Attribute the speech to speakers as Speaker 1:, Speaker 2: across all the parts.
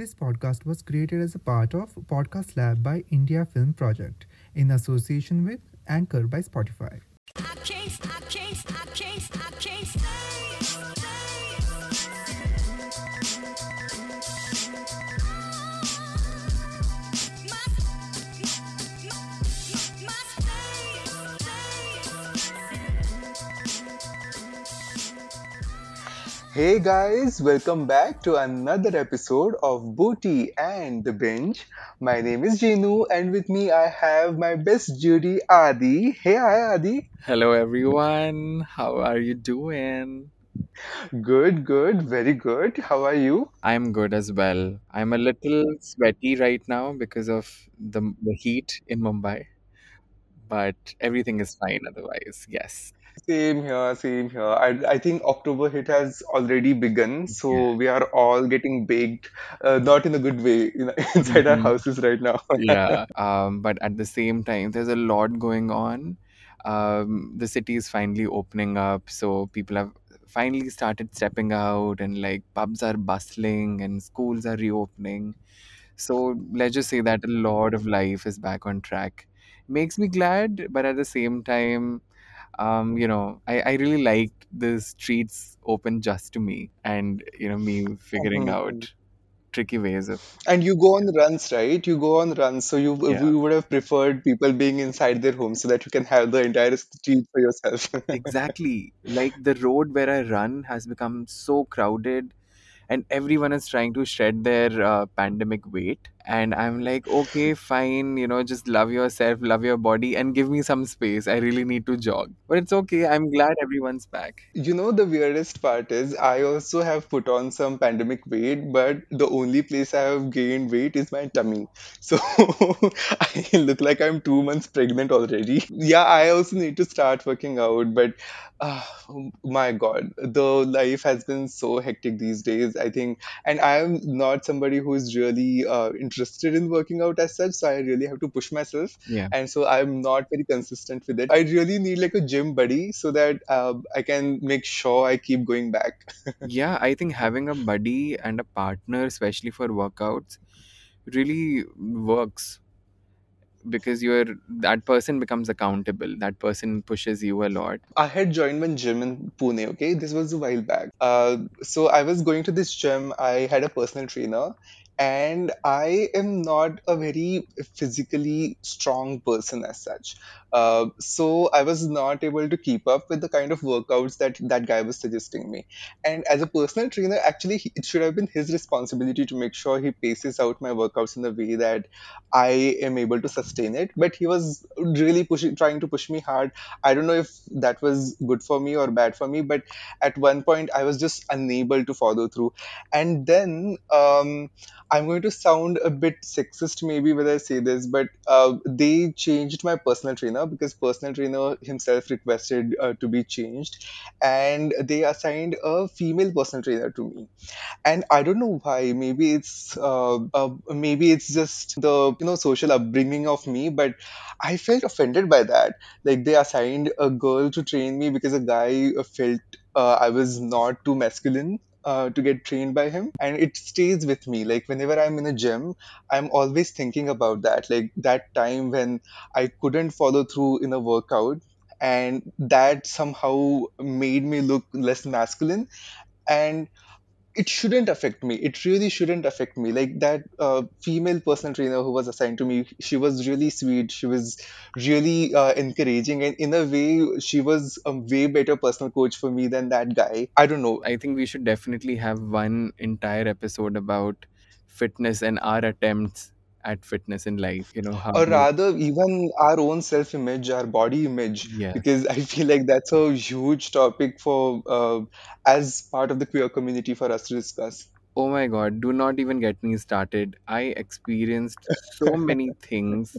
Speaker 1: This podcast was created as a part of Podcast Lab by India Film Project in association with Anchor by Spotify.
Speaker 2: Hey guys, welcome back to another episode of Booty and the Binge. My name is Jenu, and with me I have my best Judy Adi. Hey, hi Adi.
Speaker 3: Hello, everyone. How are you doing?
Speaker 2: Good, good, very good. How are you?
Speaker 3: I'm good as well. I'm a little sweaty right now because of the, the heat in Mumbai, but everything is fine otherwise. Yes.
Speaker 2: Same here, same here. I, I think October hit has already begun,
Speaker 3: Yeah.
Speaker 2: so we are all getting baked, uh, not in a good way, you know, inside our
Speaker 3: Mhm.
Speaker 2: houses right now.
Speaker 3: Yeah. Um, but at the same time, there's a lot going on. Um, the city is finally opening up, so people have finally started stepping out, and like pubs are bustling and schools are reopening. So let's just say that a lot of life is back on track. Makes me glad, but at the same time, um, you know, I, I really liked the streets open just to me and, you know, me figuring
Speaker 2: Mhm.
Speaker 3: out tricky ways of,
Speaker 2: And you go on runs, right? You go on runs, so you
Speaker 3: yeah,
Speaker 2: we would have preferred people being inside their homes so that you can have the entire street for yourself.
Speaker 3: exactly. Like the road where I run has become so crowded and everyone is trying to shed their uh, pandemic weight. And I'm like, okay, fine, you know, just love yourself, love your body, and give me some space. I really need to jog. But it's okay. I'm glad everyone's back.
Speaker 2: You know, the weirdest part is I also have put on some pandemic weight, but the only place I have gained weight is my tummy. So I look like I'm two months pregnant already. Yeah, I also need to start working out, but uh, my God, the life has been so hectic these days. I think, and I'm not somebody who is really uh, interested in working out as such, so I really have to push myself
Speaker 3: Yeah.
Speaker 2: and so I'm not very consistent with it. I really need like a gym buddy so that uh, I can make sure I keep going back.
Speaker 3: Yeah, I think having a buddy and a partner, especially for workouts, really works because you're that person becomes accountable. That person pushes you a lot.
Speaker 2: I had joined one gym in Pune, okay? This was a while back. Uh, so I was going to this gym, I had a personal trainer, and I am not a very physically strong person as such. Uh, so I was not able to keep up with the kind of workouts that that guy was suggesting me. And as a personal trainer, actually, he- it should have been his responsibility to make sure he paces out my workouts in a way that I am able to sustain it. But he was really pushing, trying to push me hard I don't know if that was good for me or bad for me, but at one point I was just unable to follow through. And then um, I'm going to sound a bit sexist maybe when I say this, but uh, they changed my personal trainer because personal trainer himself requested uh, to be changed, and they assigned a female personal trainer to me. And i don't know why maybe it's uh, uh, maybe it's just the you know social upbringing of me but i felt offended by that. Like they assigned a girl to train me because a guy felt uh, i was not too masculine uh, to get trained by him. And it stays with me. Like whenever i'm in a gym i'm always thinking about that. Like that time when i couldn't follow through in a workout and that somehow made me look less masculine. And it shouldn't affect me. It really shouldn't affect me. Like that uh, female personal trainer who was assigned to me she was really sweet. She was really uh, encouraging and in a way she was a way better personal coach for me than that guy. I don't know.
Speaker 3: I think we should definitely have one entire episode about fitness and our attempts at fitness in life. You know, how
Speaker 2: or rather even our own self image our body image
Speaker 3: yes.
Speaker 2: because i feel like that's a huge topic for uh, as part of the queer community for us to discuss
Speaker 3: Oh my God, do not even get me started. I experienced so many things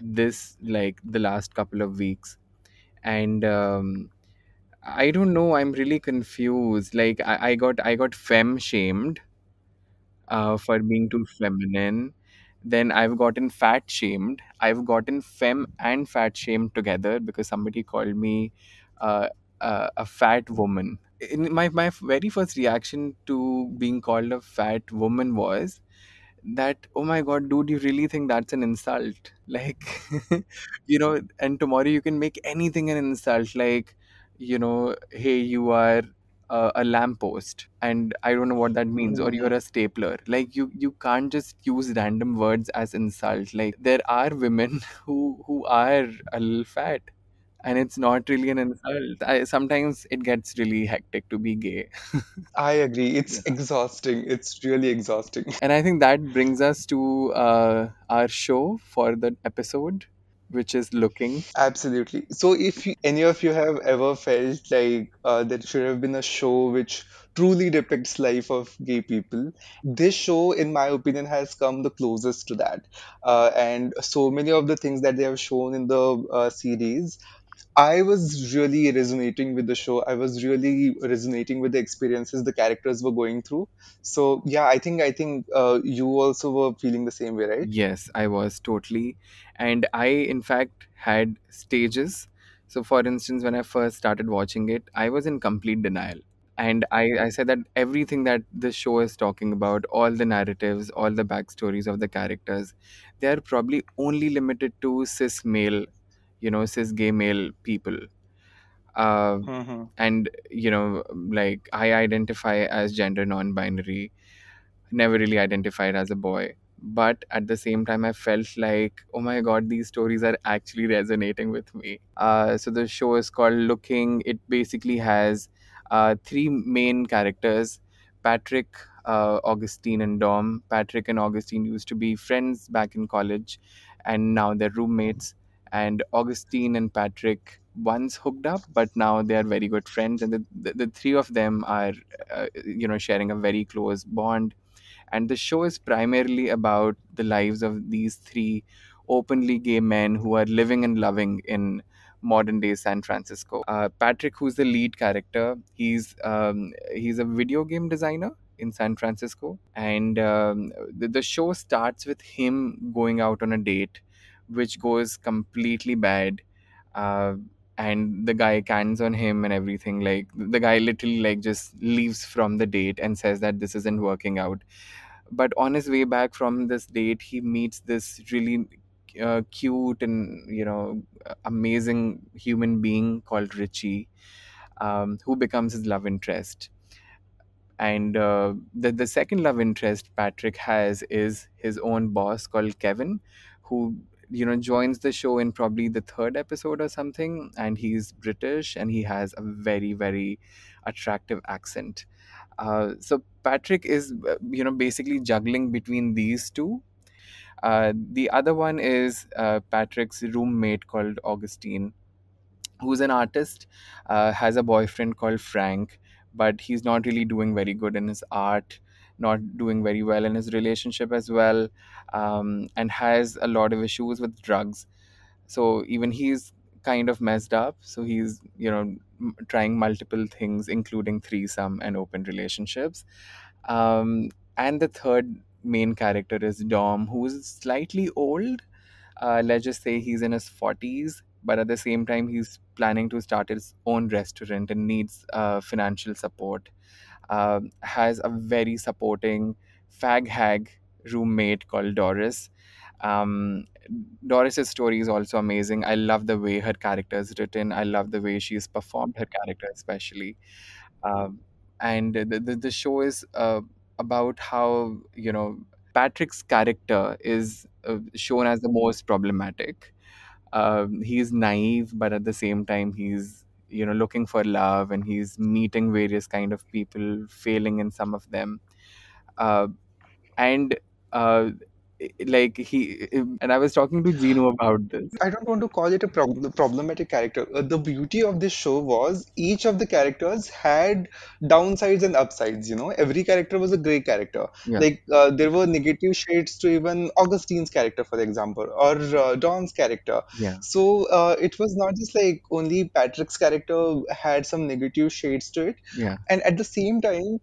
Speaker 3: this, like, the last couple of weeks. And um, I don't know, I'm really confused. Like, I, I got I got fem shamed uh, for being too feminine. Then I've gotten fat shamed. I've gotten femme and fat shamed together because somebody called me uh, uh, a fat woman. In my my very first reaction to being called a fat woman was that oh my god dude you really think that's an insult like you know and tomorrow you can make anything an insult like you know hey you are a, a lamppost and i don't know what that means or you're
Speaker 2: Mhm.
Speaker 3: a stapler like you you can't just use random words as insult like there are women who who are a little fat and it's not really an insult I, sometimes it gets really hectic to be gay
Speaker 2: I agree. It's
Speaker 3: Yeah.
Speaker 2: exhausting. It's really exhausting.
Speaker 3: And I think that brings us to uh, our show for the episode, which is looking.
Speaker 2: Absolutely. So, if any of you have ever felt like uh, there should have been a show which truly depicts life of gay people, this show, in my opinion, has come the closest to that. Uh, and so many of the things that they have shown in the uh, series I was really resonating with the show. I was really resonating with the experiences the characters were going through. So yeah, I think I think uh, you also were feeling the same way, right?
Speaker 3: Yes, I was totally. And I, in fact, had stages. So, for instance, when I first started watching it, I was in complete denial. And I, I said that everything that the show is talking about, all the narratives, all the backstories of the characters, they are probably only limited to cis male, you know, cis gay male people. Uh,
Speaker 2: hmm
Speaker 3: and you know like i identify as gender non-binary. Never really identified as a boy. But at the same time i felt like oh my god these stories are actually resonating with me. Uh, so the show is called looking. It basically has uh, three main characters patrick uh, augustine and dom. Patrick and augustine used to be friends back in college and now they're roommates and augustine and patrick once hooked up but now they are very good friends and the, the, the three of them are uh, you know sharing a very close bond and the show is primarily about the lives of these three openly gay men who are living and loving in modern day San Francisco. Uh, Patrick, who's the lead character, he's um, he's a video game designer in San Francisco, and um, the, the show starts with him going out on a date, which goes completely bad. Uh, and the guy cans on him and everything like the guy literally like just leaves from the date and says that this isn't working out but on his way back from this date he meets this really uh, cute and you know amazing human being called richie um, who becomes his love interest and uh, the the second love interest Patrick has is his own boss called Kevin, who you know joins the show in probably the third episode or something, and he's British and he has a very very attractive accent. Uh, so Patrick is uh, you know basically juggling between these two. Uh, the other one is uh, Patrick's roommate called Augustine, who's an artist, uh, has a boyfriend called Frank, but he's not really doing very good in his art, not doing very well in his relationship as well, um, and has a lot of issues with drugs. So even he's kind of messed up. So he's, you know, m- trying multiple things, including threesome and open relationships. Um, and the third main character is Dom, who's slightly old uh, let's just say he's in his 40s but at the same time he's planning to start his own restaurant and needs uh, financial support um, has a very supporting fag hag roommate called doris. Um, doris's story is also amazing. I love the way her character is written. I love the way she's performed her character especially. Um, and the, the, the show is uh, about how you know patrick's character is uh, shown as the most problematic. Um, he's naive but at the same time he's you know looking for love and he's meeting various kind of people failing in some of them. Uh, and uh, like he and i was talking to gino about this
Speaker 2: I don't want to call it a prob- problematic character. Uh, the beauty of this show was each of the characters had downsides and upsides. You know, every character was a great character.
Speaker 3: yeah
Speaker 2: Like uh, there were negative shades to even Augustine's character, for example, or uh, Dom's character.
Speaker 3: yeah
Speaker 2: So uh, it was not just like only Patrick's character had some negative shades to it,
Speaker 3: yeah
Speaker 2: and at the same time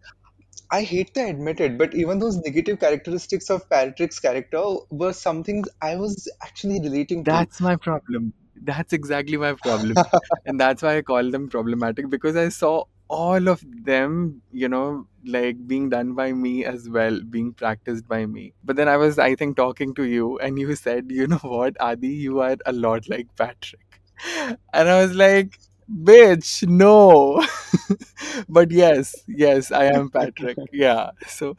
Speaker 2: I hate to admit it, but even those negative characteristics of Patrick's character were something I was actually relating to.
Speaker 3: That's my problem. That's exactly my problem. And that's why I call them problematic because I saw all of them, you know, like being done by me as well, being practiced by me. But then I was, I think, talking to you, and you said, you know what, Adi, you are a lot like Patrick. And I was like, bitch, no. but yes, yes, I am Patrick. Yeah. So,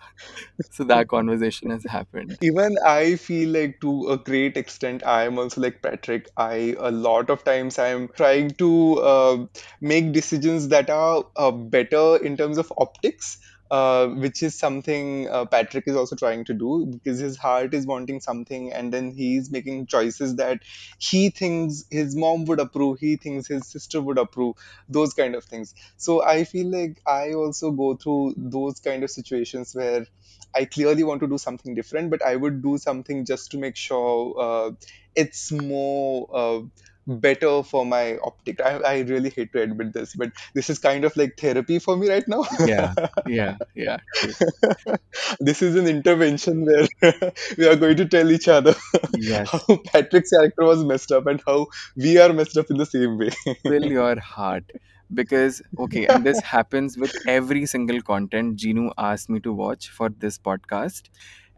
Speaker 3: so that conversation has happened.
Speaker 2: Even I feel like to a great extent, I am also like Patrick. I a lot of times I am trying to uh, make decisions that are uh, better in terms of optics. Uh, which is something uh, Patrick is also trying to do because his heart is wanting something, and then he's making choices that he thinks his mom would approve, he thinks his sister would approve, those kind of things. So I feel like I also go through those kind of situations where I clearly want to do something different, but I would do something just to make sure uh, it's more uh, better for my optic. I, I really hate to admit this, but this is kind of like therapy for me right now.
Speaker 3: Yeah. Yeah. Yeah.
Speaker 2: This is an intervention where we are going to tell each other how Patrick's character was messed up and how we are messed up in the same way.
Speaker 3: fill your heart because okay and this happens with every single content Ginu asked me to watch for this podcast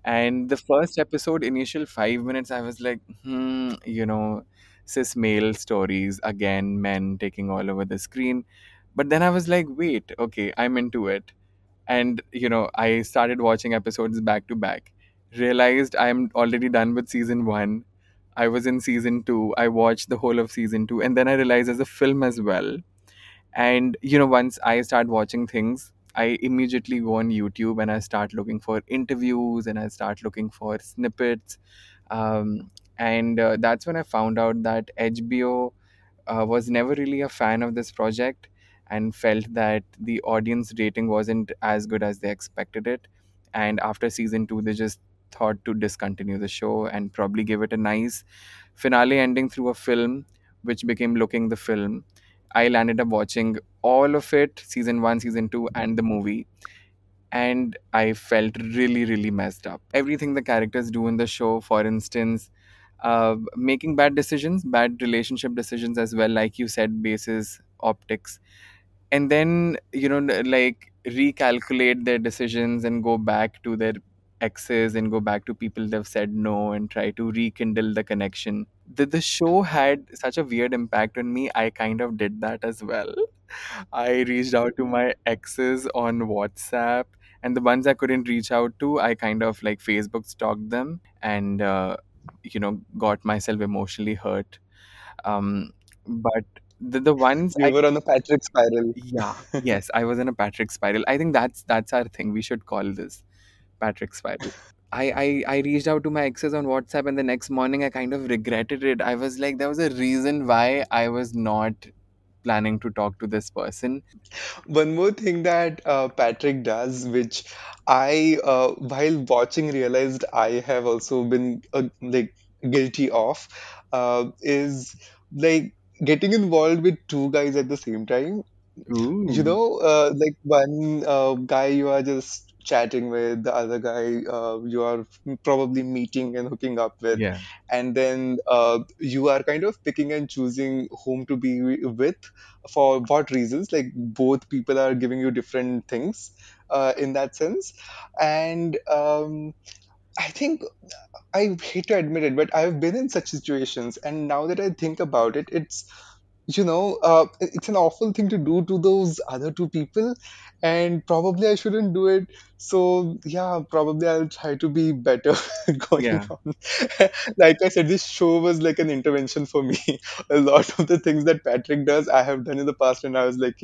Speaker 3: and the first episode initial 5 minutes I was like hmm you know cis male stories again men taking all over the screen. But then I was like wait okay I'm into it. And you know I started watching episodes back to back. Realized I'm already done with season 1 I was in season 2 I watched the whole of season 2 and then I realized there's a film as well. And you know once i start watching things i immediately go on youtube and i start looking for interviews and i start looking for snippets. Um, and uh, that's when i found out that hbo uh, was never really a fan of this project and felt that the audience rating wasn't as good as they expected it and after season 2 they just thought to discontinue the show and probably give it a nice finale ending through a film which became looking the film I landed up watching all of it, season one, season two, and the movie. And I felt really, really messed up. Everything the characters do in the show, for instance, uh, making bad decisions, bad relationship decisions as well, like you said, basis optics. And then, you know, like recalculate their decisions and go back to their exes and go back to people they've said no and try to rekindle the connection. The, the show had such a weird impact on me. I kind of did that as well. I reached out to my exes on WhatsApp, and the ones I couldn't reach out to, I kind of like Facebook stalked them and, uh, you know, got myself emotionally hurt. Um, but the, the ones
Speaker 2: You
Speaker 3: I,
Speaker 2: were on a Patrick spiral.
Speaker 3: yeah, yes, I was in a Patrick spiral. I think that's that's our thing. We should call this Patrick spiral. I, I, I reached out to my exes on WhatsApp, and the next morning I kind of regretted it. I was like, there was a reason why I was not planning to talk to this person.
Speaker 2: One more thing that uh, Patrick does, which I, uh, while watching, realized I have also been uh, like guilty of, uh, is like getting involved with two guys at the same time. You know, uh, like one uh, guy you are just chatting with, the other guy uh, you are probably meeting and hooking up with,
Speaker 3: Yeah.
Speaker 2: and then uh, you are kind of picking and choosing whom to be with for what reasons. Like both people are giving you different things uh, in that sense, and um, I think I hate to admit it, but I've been in such situations, and now that I think about it, it's you know, uh, it's an awful thing to do to those other two people, and probably I shouldn't do it. So, yeah, probably I'll try to be better going
Speaker 3: Yeah.
Speaker 2: on. Like I said, this show was like an intervention for me. A lot of the things that Patrick does, I have done in the past, and I was like,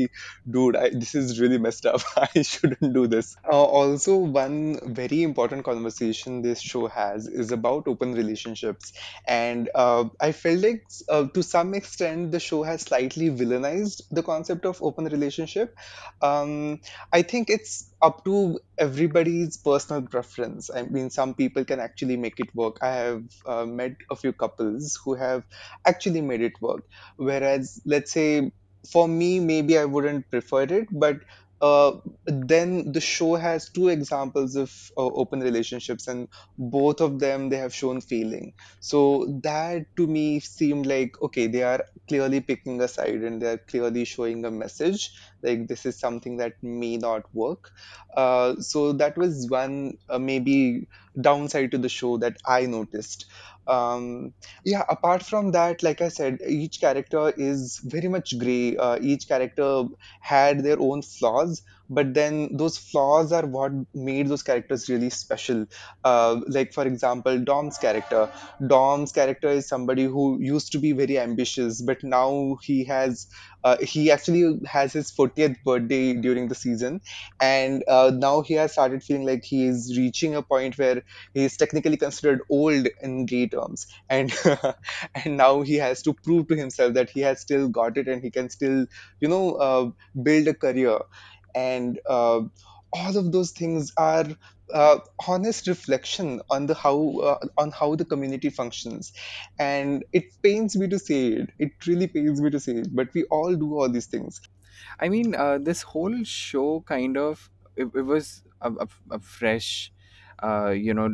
Speaker 2: dude, I, this is really messed up. I shouldn't do this. Uh, also, one very important conversation this show has is about open relationships. And uh, I felt like, uh, to some extent, the show has slightly villainized the concept of open relationship. Um, I think it's up to everybody's personal preference. I mean, some people can actually make it work. I have uh, met a few couples who have actually made it work. Whereas, let's say, for me, maybe I wouldn't prefer it, but uh, then the show has two examples of uh, open relationships, and both of them they have shown failing. So that to me seemed like okay, they are clearly picking a side and they are clearly showing a message like this is something that may not work uh, so that was one uh, maybe downside to the show that i noticed um, yeah apart from that like i said each character is very much gray. Uh, each character had their own flaws but then those flaws are what made those characters really special. Uh, like for example dom's character. Dom's character is somebody who used to be very ambitious but now he has uh, he actually has his 40th birthday during the season. And uh, now he has started feeling like he is reaching a point where he is technically considered old in gay terms. And and now he has to prove to himself that he has still got it and he can still you know uh, build a career and uh, all of those things are uh, honest reflection on the how uh, on how the community functions. And it pains me to say it. It really pains me to say it. But we all do all these things.
Speaker 3: I mean, uh, this whole show kind of it, it was a, a, a fresh, uh, you know,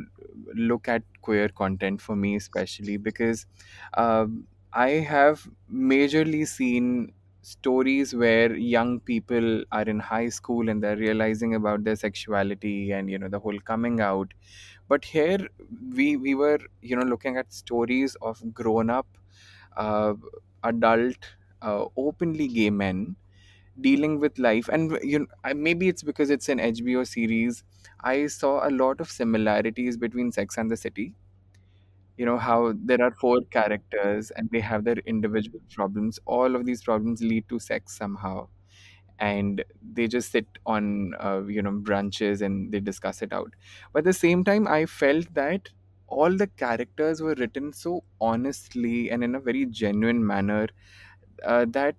Speaker 3: look at queer content for me, especially because um, I have majorly seen stories where young people are in high school and they're realizing about their sexuality and you know the whole coming out. But here we we were you know looking at stories of grown up uh, adult uh, openly gay men dealing with life. And you know maybe it's because it's an hbo series. I saw a lot of similarities between sex and the city you know how there are four characters and they have their individual problems. All of these problems lead to sex somehow. And they just sit on uh, you know branches and they discuss it out. But at the same time i felt that all the characters were written so honestly and in a very genuine manner uh, that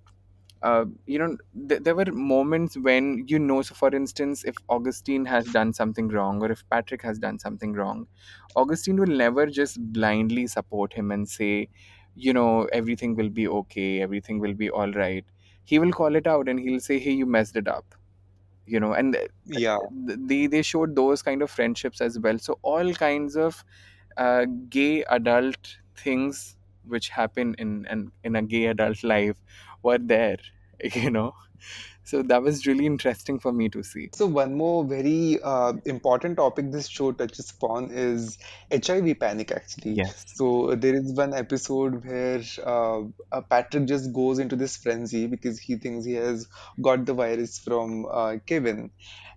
Speaker 3: uh, you know th- there were moments when you know so for instance if augustine has done something wrong or if patrick has done something wrong augustine will never just blindly support him and say you know everything will be okay everything will be all right. He will call it out and he'll say hey you messed it up you know and th-
Speaker 2: yeah.
Speaker 3: th- they they showed those kind of friendships as well. So all kinds of uh, gay adult things which happen in, in in a gay adult life were there you know so that was really interesting for me to see
Speaker 2: So one more very uh, important topic this show touches upon is HIV panic actually.
Speaker 3: yes
Speaker 2: So there is one episode where uh, uh, Patrick just goes into this frenzy because he thinks he has got the virus from uh, Kevin.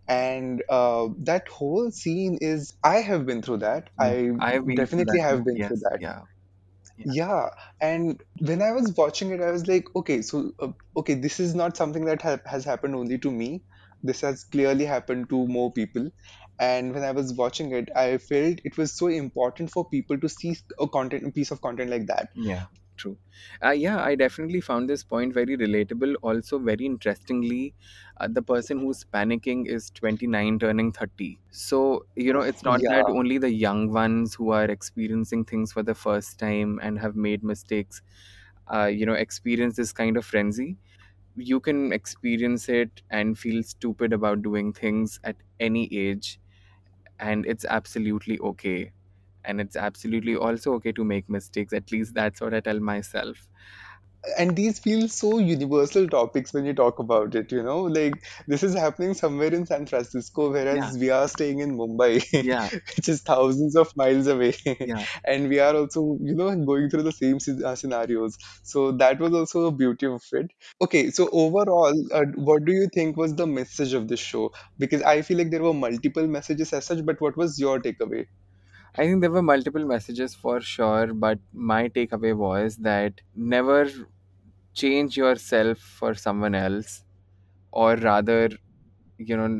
Speaker 2: And uh, that whole scene is, I have been through that.
Speaker 3: Mm.
Speaker 2: I
Speaker 3: i've
Speaker 2: definitely
Speaker 3: that
Speaker 2: have been through that.
Speaker 3: yeah yeah
Speaker 2: and when I was watching it, I was like, okay, so uh, okay, this is not something that ha has happened only to me. This has clearly happened to more people. And when I was watching it, I felt it was so important for people to see a content, a piece of content like that.
Speaker 3: Yeah, true. Uh, yeah, I definitely found this point very relatable. Also, very interestingly, uh, the person who's panicking is 29 turning 30. So, you know, it's not that
Speaker 2: Yeah,
Speaker 3: only the young ones who are experiencing things for the first time and have made mistakes, uh, you know, experience this kind of frenzy. You can experience it and feel stupid about doing things at any age, and it's absolutely okay and it's absolutely also okay to make mistakes at least that's what i tell myself
Speaker 2: and these feel so universal topics when you talk about it, you know, like this is happening somewhere in San Francisco,
Speaker 3: yeah
Speaker 2: whereas we are staying in Mumbai,
Speaker 3: yeah
Speaker 2: which is thousands of miles away,
Speaker 3: yeah
Speaker 2: and we are also, you know, going through the same uh, scenarios. So that was also a beauty of it. Okay, so overall, uh, what do you think was the message of this show? Because I feel like there were multiple messages as such, but what was your takeaway?
Speaker 3: I think there were multiple messages for sure but my takeaway was that never change yourself for someone else or rather you know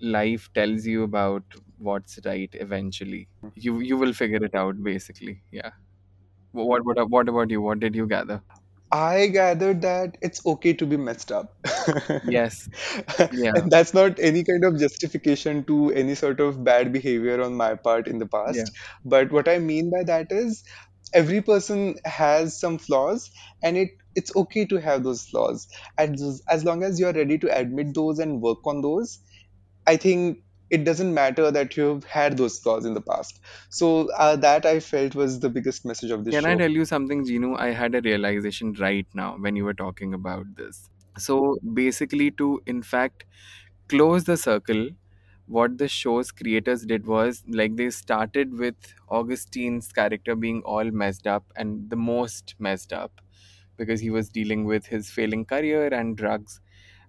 Speaker 3: life tells you about what's right eventually. You you will figure it out basically. Yeah. What what what about you? What did you gather
Speaker 2: I gathered that it's okay to be messed up.
Speaker 3: yes yeah
Speaker 2: And that's not any kind of justification to any sort of bad behavior on my part in the past. yeah. But what I mean by that is every person has some flaws and it it's okay to have those flaws. As, as long as you're ready to admit those and work on those, I think it doesn't matter that you've had those flaws in the past. So uh, that I felt was the biggest message of this show.
Speaker 3: Can I tell you something, Ginu? I had a realization right now when you were talking about this. So basically, to in fact close the circle, what the show's creators did was like they started with Augustine's character being all messed up and the most messed up because he was dealing with his failing career and drugs.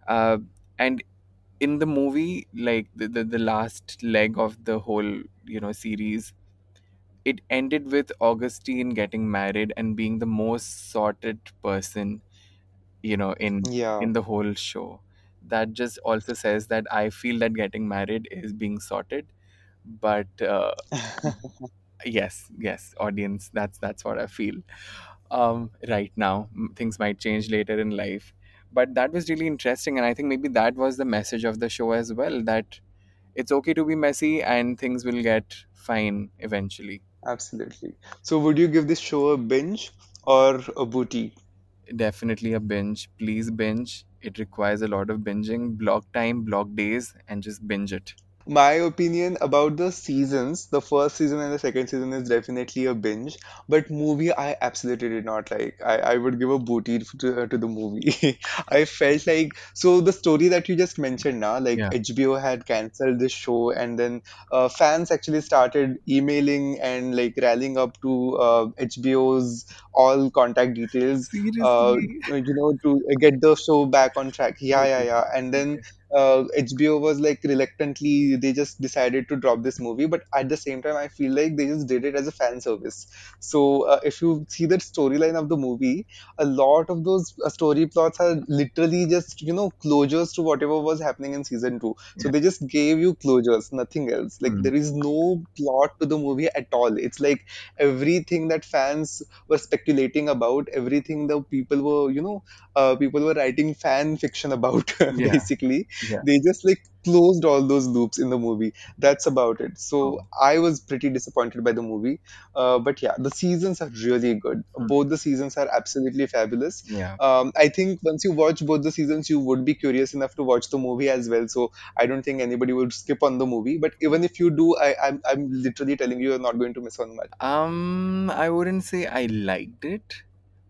Speaker 3: Uh, and in the movie, like the, the, the last leg of the whole, you know, series, it ended with Augustine getting married and being the most sorted person you know in
Speaker 2: Yeah.
Speaker 3: in the whole show that just also says that i feel that getting married is being sorted but uh, yes yes audience that's that's what i feel um right now things might change later in life but that was really interesting and i think maybe that was the message of the show as well that it's okay to be messy and things will get fine eventually.
Speaker 2: Absolutely. So, would you give this show a binge or a booty?
Speaker 3: definitely a binge. Please binge. It requires a lot of binging. Block time block days and just binge it
Speaker 2: My opinion about the seasons, the first season and the second season is definitely a binge, but movie I absolutely did not like. I, I would give a booty to, to the movie. I felt like so the story that you just mentioned now, like
Speaker 3: Yeah.
Speaker 2: HBO had cancelled this show, and then uh, fans actually started emailing and like rallying up to uh, HBO's all contact details, uh, you know, to get the show back on track. Yeah, yeah, yeah. And then uh, HBO was like reluctantly they just decided to drop this movie, but at the same time, I feel like they just did it as a fan service. So uh, if you see the storyline of the movie, a lot of those uh, story plots are literally just you know closures to whatever was happening in season two. So
Speaker 3: Yeah.
Speaker 2: they just gave you closures, nothing else. Like
Speaker 3: Mm.
Speaker 2: there is no plot to the movie at all. It's like everything that fans were speculating about, everything the people were you know uh, people were writing fan fiction about
Speaker 3: Yeah.
Speaker 2: basically
Speaker 3: Yeah.
Speaker 2: they just like closed all those loops in the movie that's about it so
Speaker 3: Oh.
Speaker 2: i was pretty disappointed by the movie uh, but yeah the seasons are really good
Speaker 3: Mm.
Speaker 2: both the seasons are absolutely fabulous
Speaker 3: Yeah.
Speaker 2: um, i think once you watch both the seasons you would be curious enough to watch the movie as well so i don't think anybody would skip on the movie but even if you do I, I'm, I'm literally telling you you're not going to miss on much
Speaker 3: Um, I wouldn't say I liked it,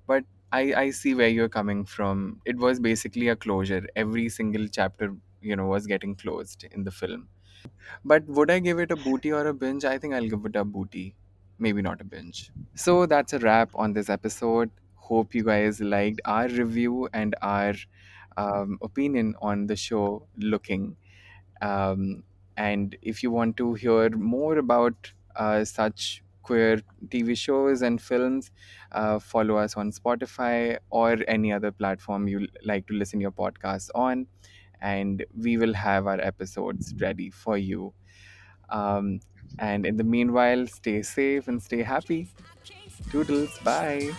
Speaker 3: but I I see where you're coming from. It was basically a closure. Every single chapter, you know, was getting closed in the film. But would I give it a booty or a binge? I think I'll give it a booty. Maybe not a binge. So that's a wrap on this episode. Hope you guys liked our review and our um, opinion on the show Looking. Um, and if you want to hear more about uh, such queer TV shows and films, uh, follow us on Spotify or any other platform you like to listen your podcasts on, and we will have our episodes ready for you. Um, and in the meanwhile, stay safe and stay happy. Toodles, bye.